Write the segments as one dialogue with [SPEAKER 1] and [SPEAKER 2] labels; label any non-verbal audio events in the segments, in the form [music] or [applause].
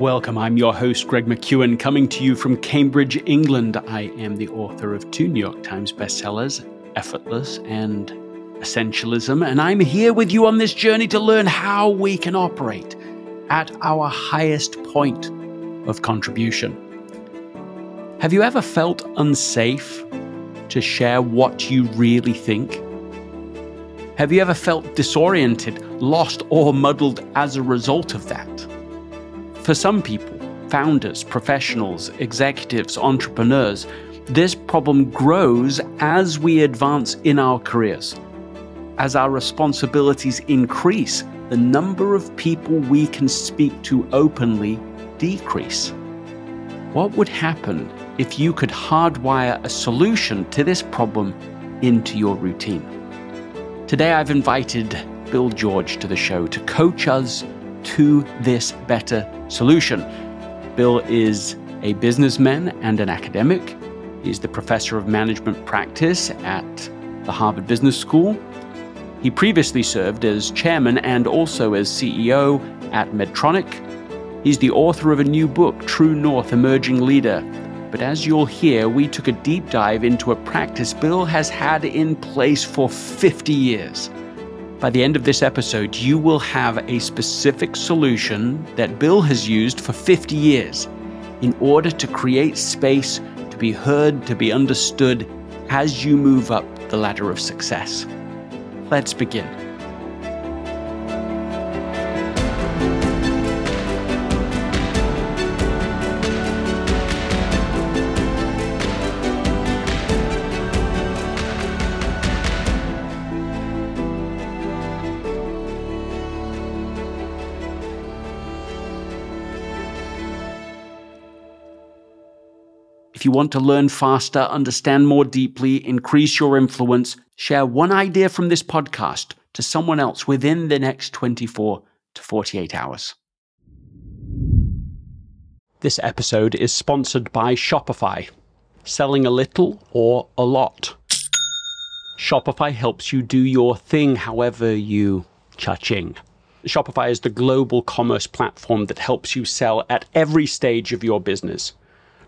[SPEAKER 1] Welcome. I'm your host, Greg McKeown, coming to you from Cambridge, England. I am the author of two New York Times bestsellers, Effortless and Essentialism, and I'm here with you on this journey to learn how we can operate at our highest point of contribution. Have you ever felt unsafe to share what you really think? Have you ever felt disoriented, lost, or muddled as a result of that? For some people, founders, professionals, executives, entrepreneurs, this problem grows as we advance in our careers. As our responsibilities increase, the number of people we can speak to openly decrease. What would happen if you could hardwire a solution to this problem into your routine? Today, I've invited Bill George to the show to coach us to this better solution. Bill is a businessman and an academic. He's the professor of management practice at the Harvard Business School. He previously served as chairman and also as CEO at Medtronic. He's the author of a new book, True North Emerging Leader. But as you'll hear, we took a deep dive into a practice Bill has had in place for 50 years. By the end of this episode, you will have a specific solution that Bill has used for 50 years in order to create space to be heard, to be understood as you move up the ladder of success. Let's begin. If you want to learn faster, understand more deeply, increase your influence, share one idea from this podcast to someone else within the next 24 to 48 hours. This episode is sponsored by Shopify. Selling a little or a lot. Shopify helps you do your thing however you cha-ching. Shopify is the global commerce platform that helps you sell at every stage of your business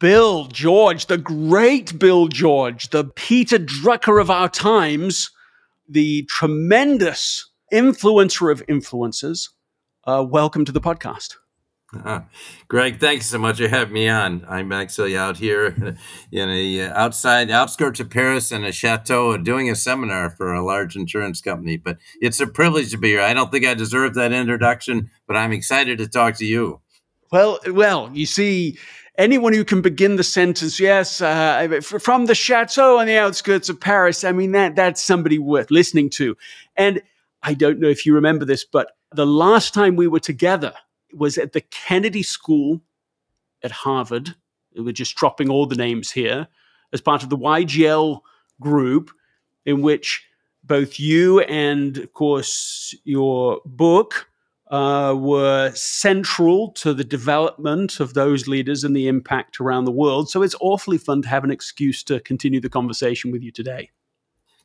[SPEAKER 1] Bill George, the great Bill George, the Peter Drucker of our times, the tremendous influencer of influencers. Uh, welcome to the podcast.
[SPEAKER 2] Uh, Greg, thanks so much for having me on. I'm actually out here in a uh, outside outskirts of Paris in a chateau doing a seminar for a large insurance company. But it's a privilege to be here. I don't think I deserve that introduction, but I'm excited to talk to you.
[SPEAKER 1] Well, well, you see, anyone who can begin the sentence, yes, uh, from the chateau on the outskirts of Paris, I mean, that that's somebody worth listening to. And I don't know if you remember this, but the last time we were together was at the Kennedy School at Harvard. We're just dropping all the names here as part of the YGL group, in which both you and, of course, your book uh, were central to the development of those leaders and the impact around the world. So it's awfully fun to have an excuse to continue the conversation with you today.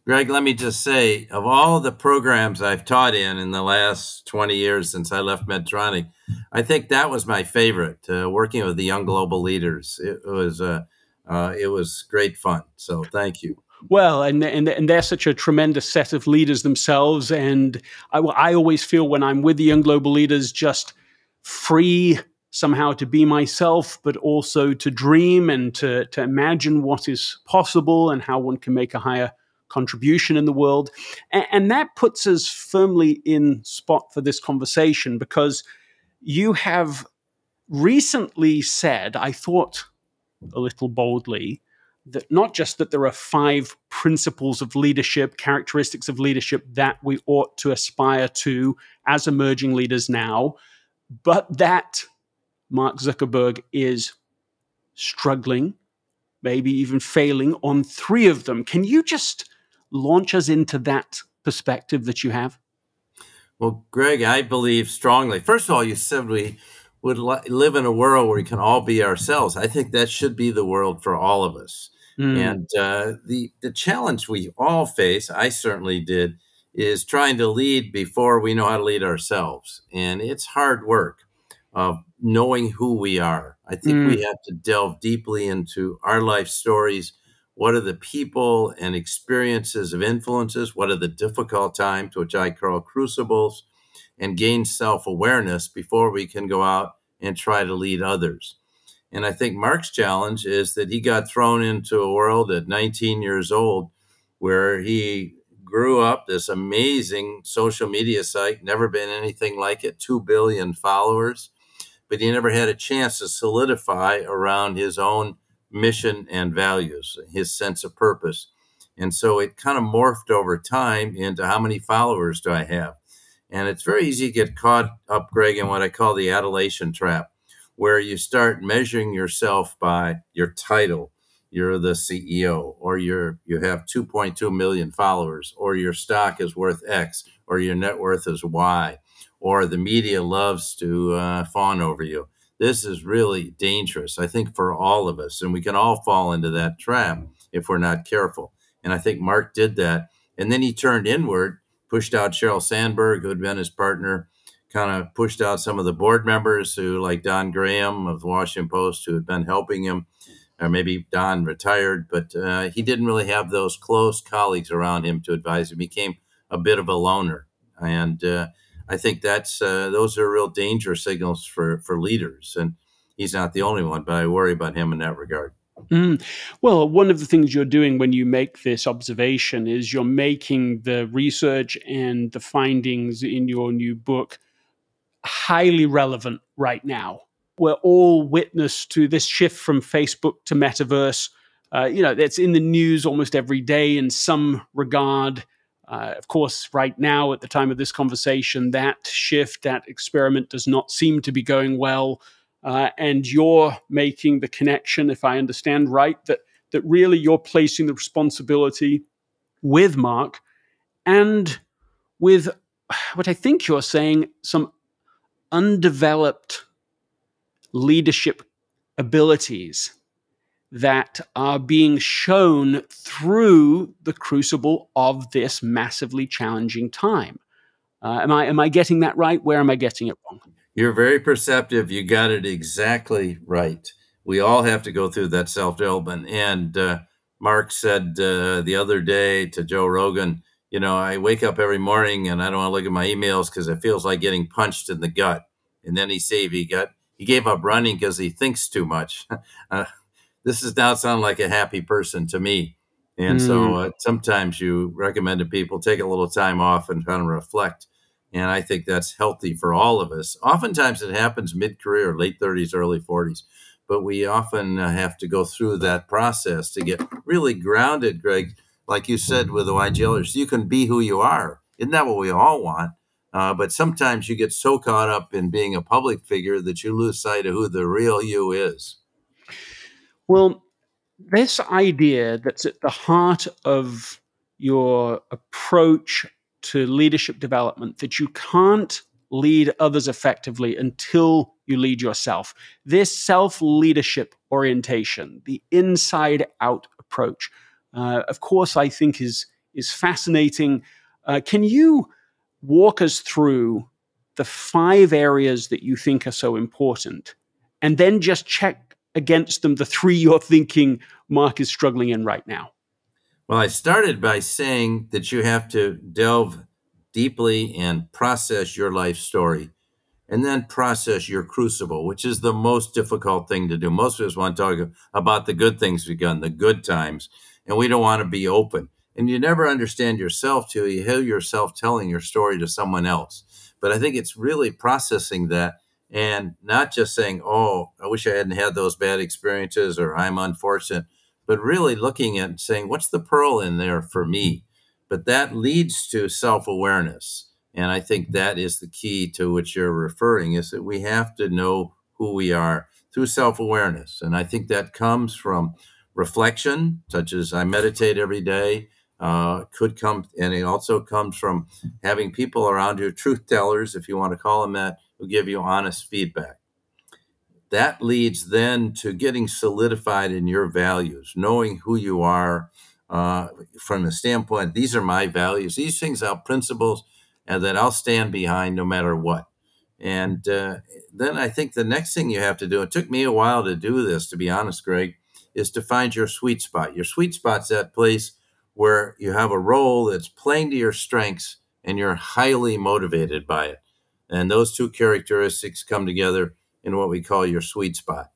[SPEAKER 2] Greg, let me just say, of all the programs I've taught in in the last 20 years since I left Medtronic, I think that was my favorite. Uh, working with the young global leaders, it was uh, uh, it was great fun. So thank you.
[SPEAKER 1] Well, and, and and they're such a tremendous set of leaders themselves, and I, I always feel when I'm with the young global leaders, just free somehow to be myself, but also to dream and to to imagine what is possible and how one can make a higher contribution in the world. And, and that puts us firmly in spot for this conversation because you have recently said, I thought a little boldly, that not just that there are five principles of leadership, characteristics of leadership that we ought to aspire to as emerging leaders now, but that Mark Zuckerberg is struggling, maybe even failing on three of them. Can you just launch us into that perspective that you have?
[SPEAKER 2] Well, Greg, I believe strongly. First of all, you said we would li- live in a world where we can all be ourselves. I think that should be the world for all of us. Mm. And uh, the the challenge we all face, I certainly did, is trying to lead before we know how to lead ourselves, and it's hard work of knowing who we are. I think mm. we have to delve deeply into our life stories what are the people and experiences of influences? What are the difficult times, which I call crucibles, and gain self awareness before we can go out and try to lead others? And I think Mark's challenge is that he got thrown into a world at 19 years old where he grew up this amazing social media site, never been anything like it, 2 billion followers, but he never had a chance to solidify around his own mission and values, his sense of purpose. And so it kind of morphed over time into how many followers do I have? And it's very easy to get caught up, Greg, in what I call the adulation trap, where you start measuring yourself by your title. You're the CEO, or you're you have 2.2 million followers, or your stock is worth X, or your net worth is Y, or the media loves to uh, fawn over you this is really dangerous, I think, for all of us. And we can all fall into that trap if we're not careful. And I think Mark did that. And then he turned inward, pushed out Sheryl Sandberg, who had been his partner, kind of pushed out some of the board members who, like Don Graham of the Washington Post, who had been helping him. Or maybe Don retired, but uh, he didn't really have those close colleagues around him to advise him. He became a bit of a loner. And uh, I think that's uh, those are real danger signals for for leaders, and he's not the only one. But I worry about him in that regard.
[SPEAKER 1] Mm. Well, one of the things you're doing when you make this observation is you're making the research and the findings in your new book highly relevant right now. We're all witness to this shift from Facebook to metaverse. Uh, you know, it's in the news almost every day in some regard. Uh, of course, right now, at the time of this conversation, that shift, that experiment does not seem to be going well. Uh, and you're making the connection, if I understand right, that, that really you're placing the responsibility with Mark and with what I think you're saying some undeveloped leadership abilities that are being shown through the crucible of this massively challenging time. Uh, am I am I getting that right? Where am I getting it wrong?
[SPEAKER 2] You're very perceptive. You got it exactly right. We all have to go through that self development. And uh, Mark said uh, the other day to Joe Rogan, you know, I wake up every morning and I don't want to look at my emails because it feels like getting punched in the gut. And then he said he got he gave up running because he thinks too much. [laughs] uh, this does not sound like a happy person to me. And mm. so hmm. uh, sometimes you recommend to people take a little time off and kind of reflect And I think that's healthy for all of us. Oftentimes it happens mid career, late 30s, early 40s, but we often uh, have to go through that process to get really grounded, Greg. Like you said with the YGLers, you can be who you are. Isn't that what we all want? Uh, but sometimes you get so caught up in being a public figure that you lose sight of who the real you is.
[SPEAKER 1] Well, this idea that's at the heart of your approach to leadership development that you can't lead others effectively until you lead yourself. This self leadership orientation, the inside out approach, uh, of course, I think is, is fascinating. Uh, can you walk us through the five areas that you think are so important and then just check against them the three you're thinking Mark is struggling in right now?
[SPEAKER 2] Well, I started by saying that you have to delve deeply and process your life story and then process your crucible, which is the most difficult thing to do. Most of us want to talk about the good things we've done, the good times, and we don't want to be open. And you never understand yourself till you hear yourself telling your story to someone else. But I think it's really processing that and not just saying, oh, I wish I hadn't had those bad experiences or I'm unfortunate, but really looking at saying, what's the pearl in there for me? But that leads to self awareness. And I think mm-hmm. that is the key to which you're referring is that we have to know who we are through self awareness. And I think that comes from reflection, such as I meditate every day. Uh, could come, and it also comes from having people around you, truth tellers, if you want to call them that, who give you honest feedback. That leads then to getting solidified in your values, knowing who you are uh, from the standpoint, these are my values. These things are principles and that I'll stand behind no matter what. And uh, then I think the next thing you have to do, it took me a while to do this, to be honest, Greg, is to find your sweet spot. Your sweet spot's that place where you have a role that's playing to your strengths and you're highly motivated by it. And those two characteristics come together in what we call your sweet spot.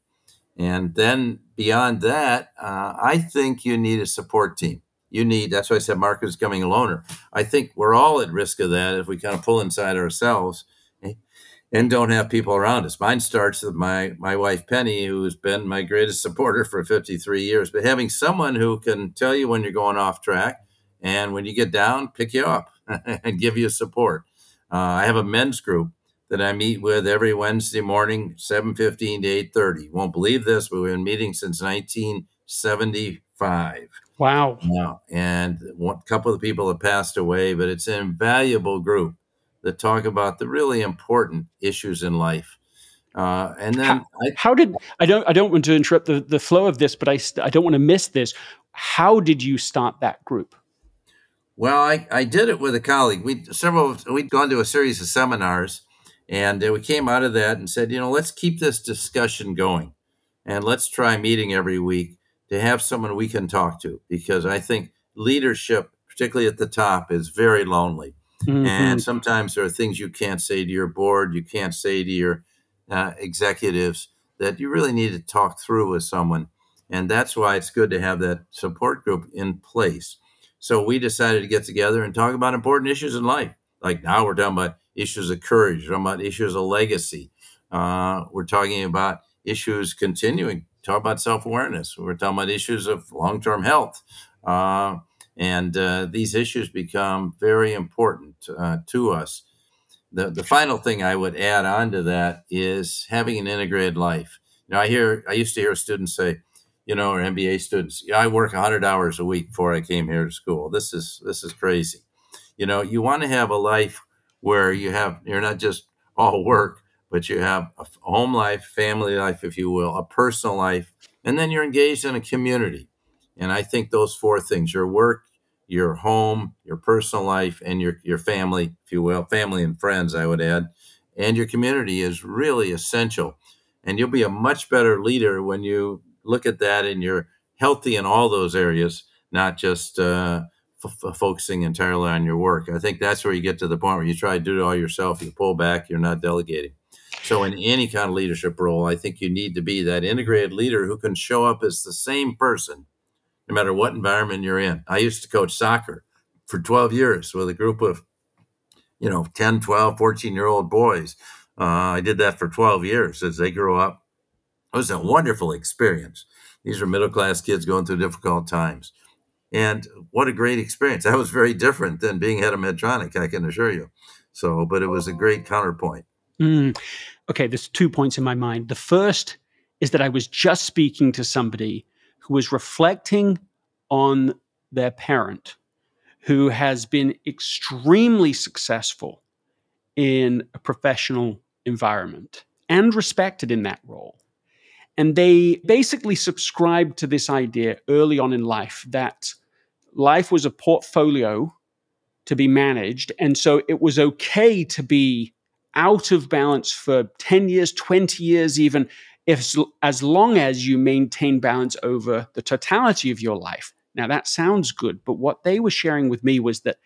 [SPEAKER 2] And then beyond that, uh, I think you need a support team. You need, that's why I said Mark is coming a loner. I think we're all at risk of that if we kind of pull inside ourselves and don't have people around us. Mine starts with my my wife Penny, who's been my greatest supporter for 53 years. But having someone who can tell you when you're going off track, and when you get down, pick you up [laughs] and give you support. Uh, I have a men's group that I meet with every Wednesday morning, 7:15 to 8:30. Won't believe this, but we've been meeting since 1975.
[SPEAKER 1] Wow.
[SPEAKER 2] Wow. And a couple of people have passed away, but it's an invaluable group that talk about the really important issues in life. Uh, and then
[SPEAKER 1] how, I, how, did I don't I don't want to interrupt the, the flow of this, but I I don't want to miss this. How did you start that group?
[SPEAKER 2] Well, I, I did it with a colleague. We several we'd gone to a series of seminars, and uh, we came out of that and said, you know, let's keep this discussion going, and let's try meeting every week to have someone we can talk to because I think leadership, particularly at the top, is very lonely. Mm-hmm. And sometimes there are things you can't say to your board, you can't say to your uh, executives that you really need to talk through with someone. And that's why it's good to have that support group in place. So we decided to get together and talk about important issues in life. Like now we're talking about issues of courage, we're talking about issues of legacy. Uh, we're talking about issues continuing, talk about self awareness. We're talking about issues of long term health. Uh, and uh, these issues become very important uh, to us. The, the final thing I would add on to that is having an integrated life. You know, I hear I used to hear students say, you know, or MBA students, yeah, I work 100 hours a week before I came here to school. This is this is crazy. You know, you want to have a life where you have you're not just all work, but you have a home life, family life, if you will, a personal life, and then you're engaged in a community. And I think those four things your work, your home, your personal life, and your, your family, if you will, family and friends, I would add, and your community is really essential. And you'll be a much better leader when you look at that and you're healthy in all those areas, not just uh, f- f- focusing entirely on your work. I think that's where you get to the point where you try to do it all yourself, you pull back, you're not delegating. So, in any kind of leadership role, I think you need to be that integrated leader who can show up as the same person no matter what environment you're in. I used to coach soccer for 12 years with a group of you know 10 12 14 year old boys. Uh, i did that for 12 years as they grew up. It was a wonderful experience. These are middle class kids going through difficult times. And what a great experience. That was very different than being head of medtronic i can assure you. So but it was a great counterpoint.
[SPEAKER 1] Mm. okay there's two points in my mind. The first is that i was just speaking to somebody who was reflecting on their parent who has been extremely successful in a professional environment and respected in that role. And they basically subscribed to this idea early on in life that life was a portfolio to be managed. And so it was okay to be out of balance for 10 years, 20 years, even if, as long as you maintain balance over the totality of your life. Now, that sounds good, but what they were sharing with me was that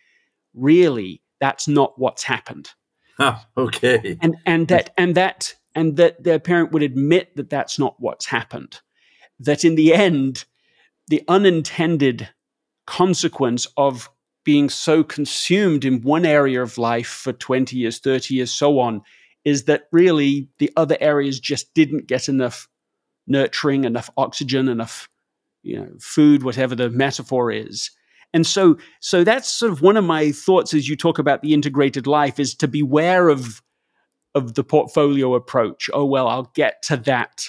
[SPEAKER 1] really that's not what's happened. [laughs]
[SPEAKER 2] okay.
[SPEAKER 1] And and that [laughs] and that and that their parent would admit that that's not what's happened. That in the end, the unintended consequence of being so consumed in one area of life for 20 years, 30 years, so on, is that really the other areas just didn't get enough nurturing, enough oxygen, enough you know, food, whatever the metaphor is. And so, so that's sort of one of my thoughts as you talk about the integrated life is to beware of of the portfolio approach. Oh well, I'll get to that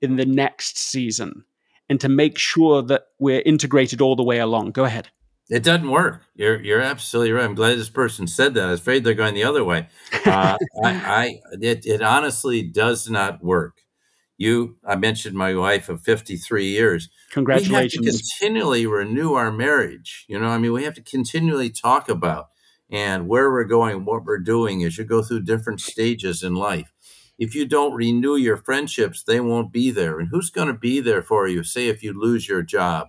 [SPEAKER 1] in the next season, and to make sure that we're integrated all the way along. Go ahead.
[SPEAKER 2] It doesn't work. You're you're absolutely right. I'm glad this person said that. I was afraid they're going the other way. Uh, I, I it, it honestly does not work you i mentioned my wife of 53 years
[SPEAKER 1] congratulations
[SPEAKER 2] we have to continually renew our marriage you know i mean we have to continually talk about and where we're going what we're doing as you go through different stages in life if you don't renew your friendships they won't be there and who's going to be there for you say if you lose your job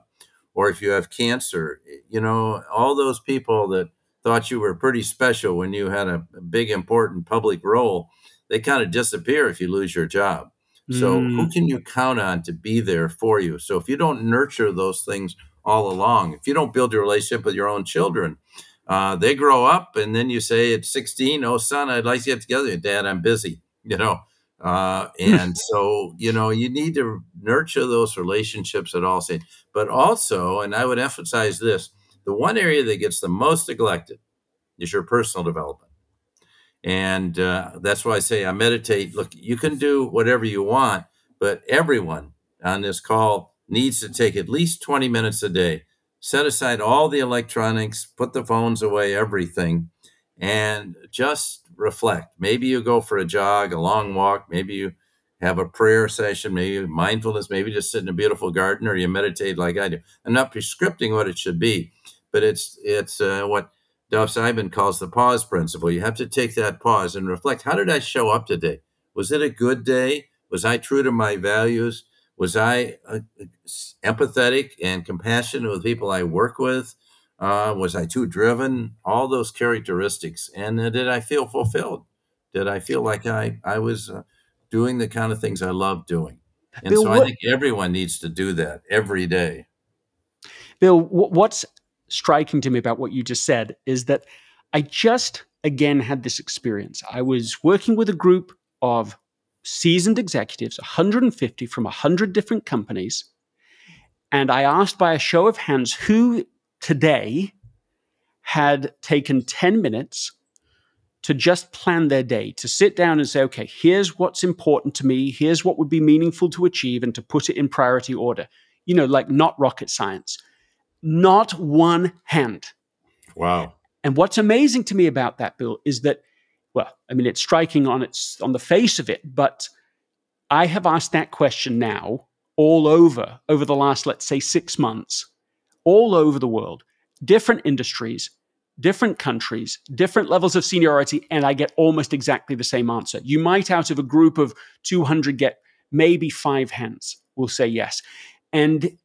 [SPEAKER 2] or if you have cancer you know all those people that thought you were pretty special when you had a, a big important public role they kind of disappear if you lose your job so mm. who can you count on to be there for you? So if you don't nurture those things all along, if you don't build your relationship with your own children, uh, they grow up and then you say at 16, oh son, I'd like to get together. Dad, I'm busy, [laughs] you know. Uh, and so, you know, you need to nurture those relationships at all stages. But also, and I would emphasize this, the one area that gets the most neglected is your personal development. And uh, that's why I say I meditate. Look, you can do whatever you want, but everyone on this call needs to take at least 20 minutes a day. Set aside all the electronics, put the phones away, everything, and just reflect. Maybe you go for a jog, a long walk, maybe you have a prayer session, maybe mindfulness, maybe just sit in a beautiful garden or you meditate like I do. I'm not prescripting what it should be, but it's it's uh, what Dov Seidman calls the pause principle. You have to take that pause and reflect. How did I show up today? Was it a good day? Was I true to my values? Was I uh, empathetic and compassionate with people I work with? Uh, was I too driven? All those characteristics. And uh, did I feel fulfilled? Did I feel like I, I was uh, doing the kind of things I love doing? And Bill, so I what, think everyone needs to do that every day.
[SPEAKER 1] Bill, what's striking to me about what you just said is that I just again had this experience. I was working with a group of seasoned executives, 150 from 100 different companies. And I asked by a show of hands who today had taken 10 minutes to just plan their day, to sit down and say, okay, here's what's important to me, here's what would be meaningful to achieve, and to put it in priority order. You know, like not rocket science not one hand.
[SPEAKER 2] Wow.
[SPEAKER 1] And what's amazing to me about that, Bill, is that, well, I mean, it's striking on its on the face of it, but I have asked that question now all over over the last, let's say, six months, all over the world, different industries, different countries, different levels of seniority, and I get almost exactly the same answer. You might, out of a group of 200, get maybe five hands will say yes. And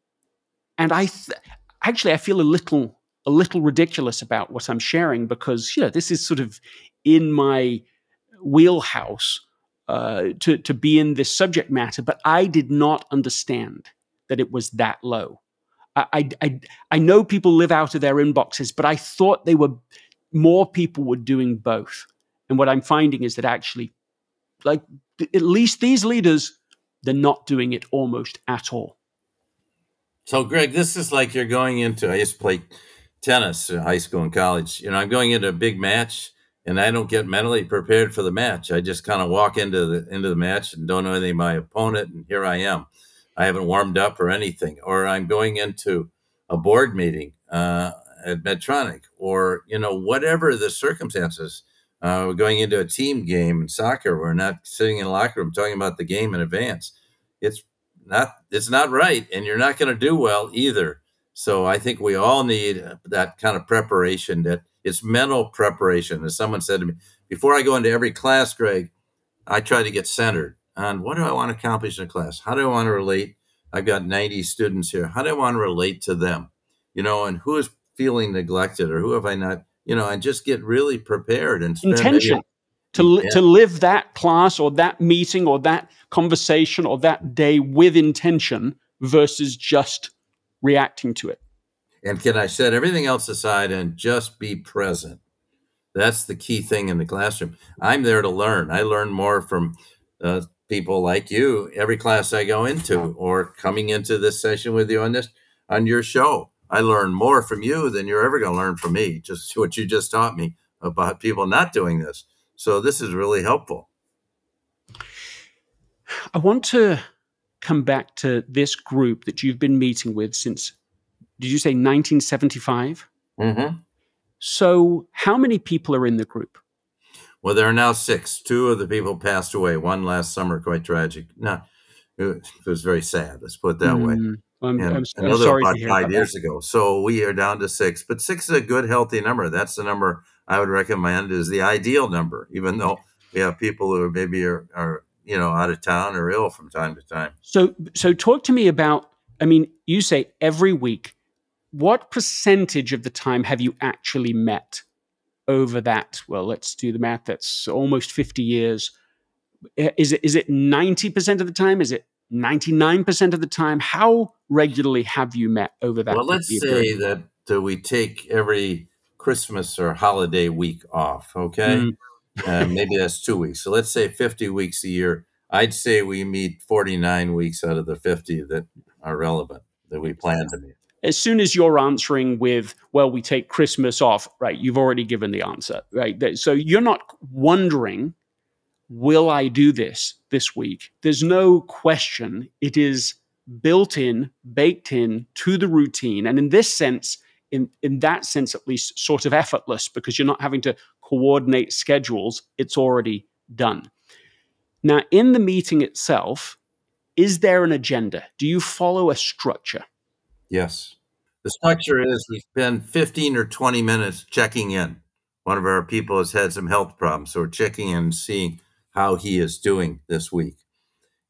[SPEAKER 1] and I th- actually I feel a little a little ridiculous about what I'm sharing because you know this is sort of in my wheelhouse uh, to to be in this subject matter, but I did not understand that it was that low. I, I, I know people live out of their inboxes, but I thought they were more people were doing both. And what I'm finding is that actually, like, at least these leaders, they're not doing it almost at all.
[SPEAKER 2] So, Greg, this is like you're going into, I used to play tennis in high school and college. You know, I'm going into a big match and I don't get mentally prepared for the match. I just kind of walk into the into the match and don't know anything about my opponent, and here I am. I haven't warmed up or anything, or I'm going into a board meeting uh, at Medtronic, or you know whatever the circumstances. Uh, we're going into a team game in soccer. We're not sitting in a locker room talking about the game in advance. It's not. It's not right, and you're not going to do well either. So I think we all need that kind of preparation that it's mental preparation. As someone said to me, before I go into every class, Greg, I try to get centered on what do I want to accomplish in a class? How do I want to relate? I've got 90 students here. How do I want to relate to them? You know, and who is feeling neglected or who have I not, you know, and just get really prepared and
[SPEAKER 1] intention to, yeah. to live that class or that meeting or that conversation or that day with intention versus just reacting to it.
[SPEAKER 2] And can I set everything else aside and just be present? That's the key thing in the classroom. I'm there to learn. I learn more from uh, people like you every class I go into, or coming into this session with you on this on your show. I learn more from you than you're ever going to learn from me. Just [laughs] what you just taught me about people not doing this. So this is really helpful.
[SPEAKER 1] I want to come back to this group that you've been meeting with since did you say 1975?
[SPEAKER 2] Mm-hmm.
[SPEAKER 1] So, how many people are in the group?
[SPEAKER 2] Well, there are now six. Two of the people passed away. One last summer, quite tragic. No, it was very sad. Let's put it that mm. way.
[SPEAKER 1] I'm, I'm, I'm
[SPEAKER 2] another
[SPEAKER 1] sorry
[SPEAKER 2] about five years that. ago. So we are down to six, but six is a good, healthy number. That's the number I would recommend is the ideal number, even though we have people who maybe are, are you know out of town or ill from time to time.
[SPEAKER 1] So, so talk to me about. I mean, you say every week what percentage of the time have you actually met over that? Well, let's do the math. That's almost 50 years. Is it, is it 90% of the time? Is it 99% of the time? How regularly have you met over that?
[SPEAKER 2] Well, let's say that uh, we take every Christmas or holiday week off, okay? Mm. uh, maybe that's two weeks. So let's say 50 weeks a year. I'd say we meet 49 weeks out of the 50 that are relevant that we plan to meet
[SPEAKER 1] as soon as you're answering with, well, we take Christmas off, right, you've already given the answer, right? So you're not wondering, will I do this this week? There's no question. It is built in, baked in to the routine. And in this sense, in, in that sense at least, sort of effortless because you're not having to coordinate schedules. It's already done. Now, in the meeting itself, is there an agenda? Do you follow a structure?
[SPEAKER 2] Yes. The structure is we spend 15 or 20 minutes checking in. One of our people has had some health problems, so we're checking in and seeing how he is doing this week.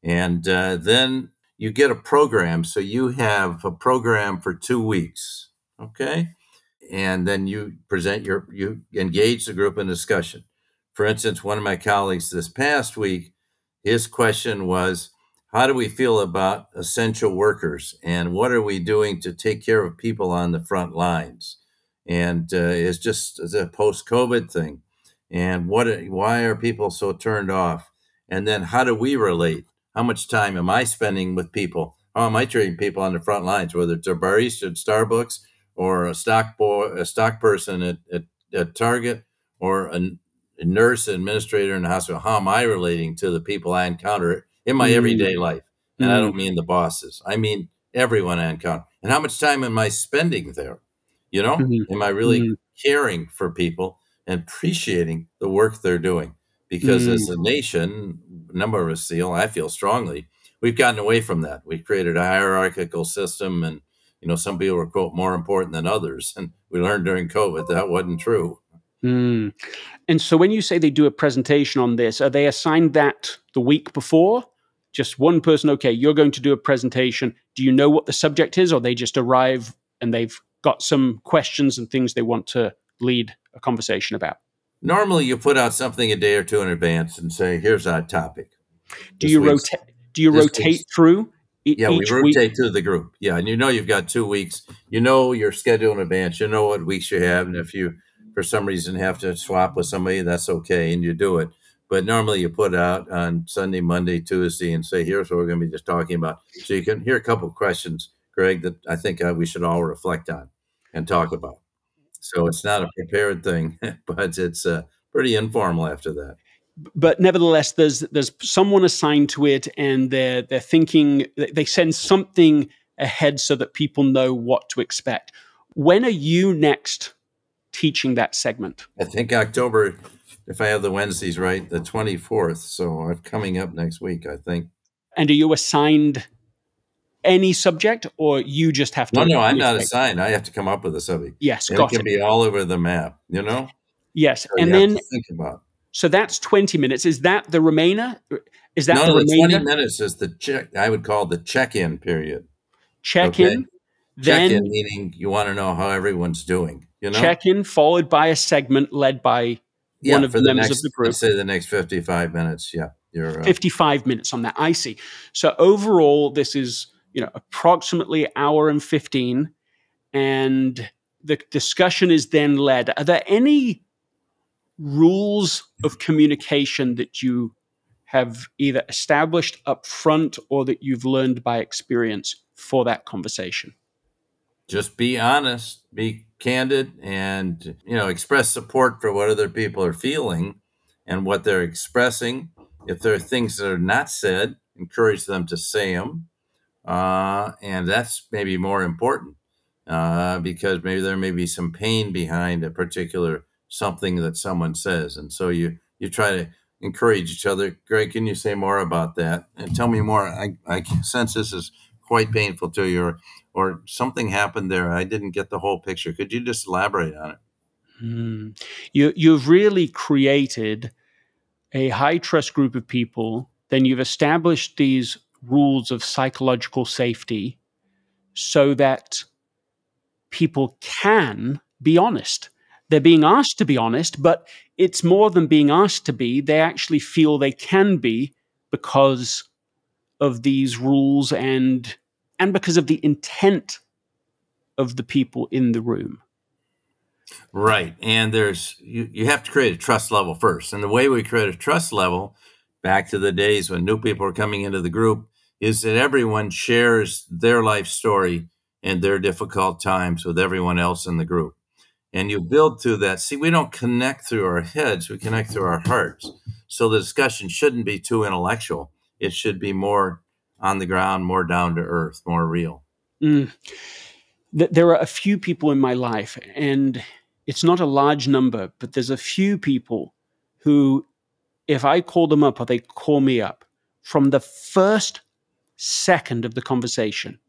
[SPEAKER 2] And uh, then you get a program. So you have a program for two weeks. Okay. And then you present your, you engage the group in discussion. For instance, one of my colleagues this past week, his question was, how do we feel about essential workers and what are we doing to take care of people on the front lines? And uh, it's just it's a post-covid thing. And what why are people so turned off? And then how do we relate? How much time am i spending with people? How am i treating people on the front lines whether it's a barista at starbucks or a stock boy a stock person at, at, at target or a, a nurse administrator in the hospital? How am i relating to the people i encounter in my mm. everyday life. And mm. I don't mm. mean the bosses. I mean everyone I encounter. And how much time am I spending there? You know, mm-hmm. am I really mm. caring for people and appreciating the work they're doing? Because as mm. a nation, number of us feel, I feel strongly, we've gotten away from that. We've created a hierarchical system and you know, some people are quote more important than others. And we learned during COVID that wasn't true.
[SPEAKER 1] Mm. And so when you say they do a presentation on this, are they assigned that the week before? Just one person, okay, you're going to do a presentation. Do you know what the subject is, or they just arrive and they've got some questions and things they want to lead a conversation about?
[SPEAKER 2] Normally, you put out something a day or two in advance and say, "Here's our topic."
[SPEAKER 1] Do you rotate? Do you rotate through?
[SPEAKER 2] E- yeah, we rotate week? through the group. Yeah, and you know you've got two weeks. You know your schedule in advance. You know what weeks you have, and if you for some reason have to swap with somebody, that's okay, and you do it. But normally you put out on Sunday, Monday, Tuesday, and say, here's what we're going to be just talking about. So you can hear a couple of questions, Greg, that I think uh, we should all reflect on and talk about. So it's not a prepared thing, [laughs] but it's uh, pretty informal after that.
[SPEAKER 1] But nevertheless, there's there's someone assigned to it, and they're they're thinking they send something ahead so that people know what to expect. When are you next teaching that segment?
[SPEAKER 2] I think October, if I have the Wednesdays right, the 24th. So I'm coming up next week, I think.
[SPEAKER 1] And are you assigned any subject or you just have to?
[SPEAKER 2] No, no, I'm not assigned. I have to come up with a subject.
[SPEAKER 1] Yes,
[SPEAKER 2] and
[SPEAKER 1] got
[SPEAKER 2] it can
[SPEAKER 1] it.
[SPEAKER 2] be all over the map, you know?
[SPEAKER 1] Yes.
[SPEAKER 2] So
[SPEAKER 1] and then,
[SPEAKER 2] think about
[SPEAKER 1] so that's 20 minutes. Is that the remainder? Is that
[SPEAKER 2] no,
[SPEAKER 1] the
[SPEAKER 2] the 20 minutes is the check. I would call the check-in period.
[SPEAKER 1] Check
[SPEAKER 2] Okay.
[SPEAKER 1] in, then
[SPEAKER 2] check-in meaning you want to know how everyone's doing. You know,
[SPEAKER 1] check in, followed by a segment led by
[SPEAKER 2] yeah,
[SPEAKER 1] one of
[SPEAKER 2] for
[SPEAKER 1] the members of
[SPEAKER 2] next,
[SPEAKER 1] the group.
[SPEAKER 2] Let's say the next 55 minutes. Yeah, you're uh,
[SPEAKER 1] 55 minutes on that. I see. So overall, this is you know approximately hour and 15, and the discussion is then led. Are there any rules of communication that you have either established up front or that you've learned by experience for that conversation?
[SPEAKER 2] Just be honest, be candid, and you know express support for what other people are feeling and what they're expressing. If there are things that are not said, encourage them to say them, uh, and that's maybe more important uh, because maybe there may be some pain behind a particular something that someone says, and so you you try to encourage each other. Greg, can you say more about that and tell me more? I, I sense this is quite painful to you, or, something happened there. I didn't get the whole picture. Could you just elaborate on it?
[SPEAKER 1] Hmm. You, you've really created a high trust group of people. Then you've established these rules of psychological safety so that people can be honest. They're being asked to be honest, but it's more than being asked to be. They actually feel they can be because of these rules and and because of the intent of the people in the room.
[SPEAKER 2] Right. And there's you, you have to create a trust level first. And the way we create a trust level, back to the days when new people are coming into the group, is that everyone shares their life story and their difficult times with everyone else in the group. And you build through that. See, we don't connect through our heads, we connect through our hearts. So the discussion shouldn't be too intellectual. It should be more on the ground, more down to earth, more real.
[SPEAKER 1] Mm. Th- There are a few people in my life, and it's not a large number, but there's a few people who, if I call them up or they call me up, from the first second of the conversation,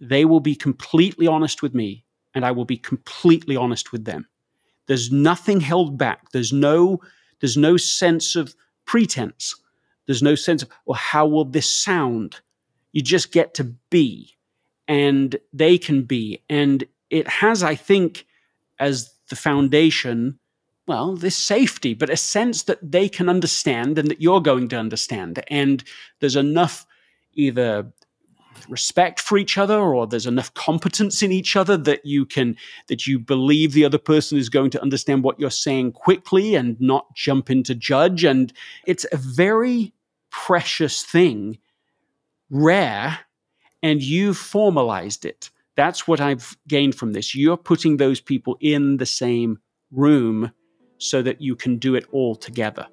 [SPEAKER 1] they will be completely honest with me, and I will be completely honest with them. There's nothing held back. There's no there's no sense of pretense. There's no sense of, well, how will this sound? You just get to be, and they can be. And it has, I think, as the foundation, well, this safety, but a sense that they can understand and that you're going to understand. And there's enough either respect for each other or there's enough competence in each other that you can that you believe the other person is going to understand what you're saying quickly and not jump into judge and it's a very precious thing rare and you've formalized it that's what i've gained from this you're putting those people in the same room so that you can do it all together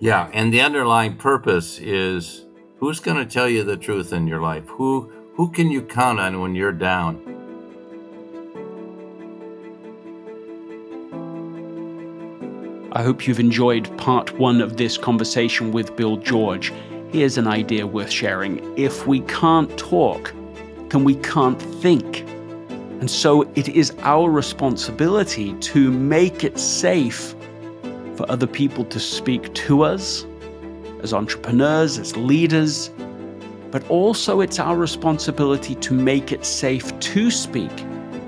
[SPEAKER 2] Yeah, and the underlying purpose is who's going to tell you the truth in your life? Who who can you count on when you're down?
[SPEAKER 1] I hope you've enjoyed part one of this conversation with Bill George. Here's an idea worth sharing. If we can't talk, then we can't think. And so it is our responsibility to make it safe for other people to speak to us as entrepreneurs, as leaders, but also it's our responsibility to make it safe to speak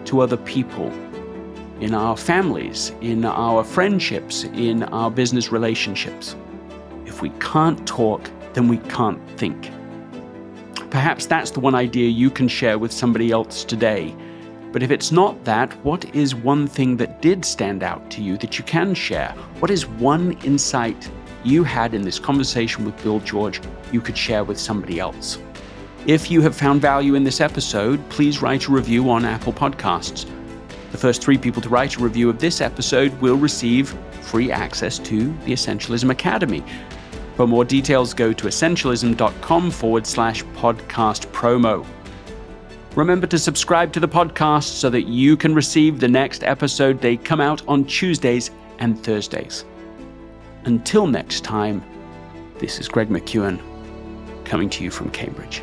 [SPEAKER 1] to other people in our families, in our friendships, in our business relationships. If we can't talk, then we can't think. Perhaps that's the one idea you can share with somebody else today. But if it's not that, what is one thing that did stand out to you that you can share? What is one insight you had in this conversation with Bill George you could share with somebody else? If you have found value in this episode, please write a review on Apple Podcasts. The first three people to write a review of this episode will receive free access to the Essentialism Academy. For more details, go to essentialism.com forward slash podcast promo. Remember to subscribe to the podcast so that you can receive the next episode. They come out on Tuesdays and Thursdays. Until next time, this is Greg McKeown coming to you from Cambridge.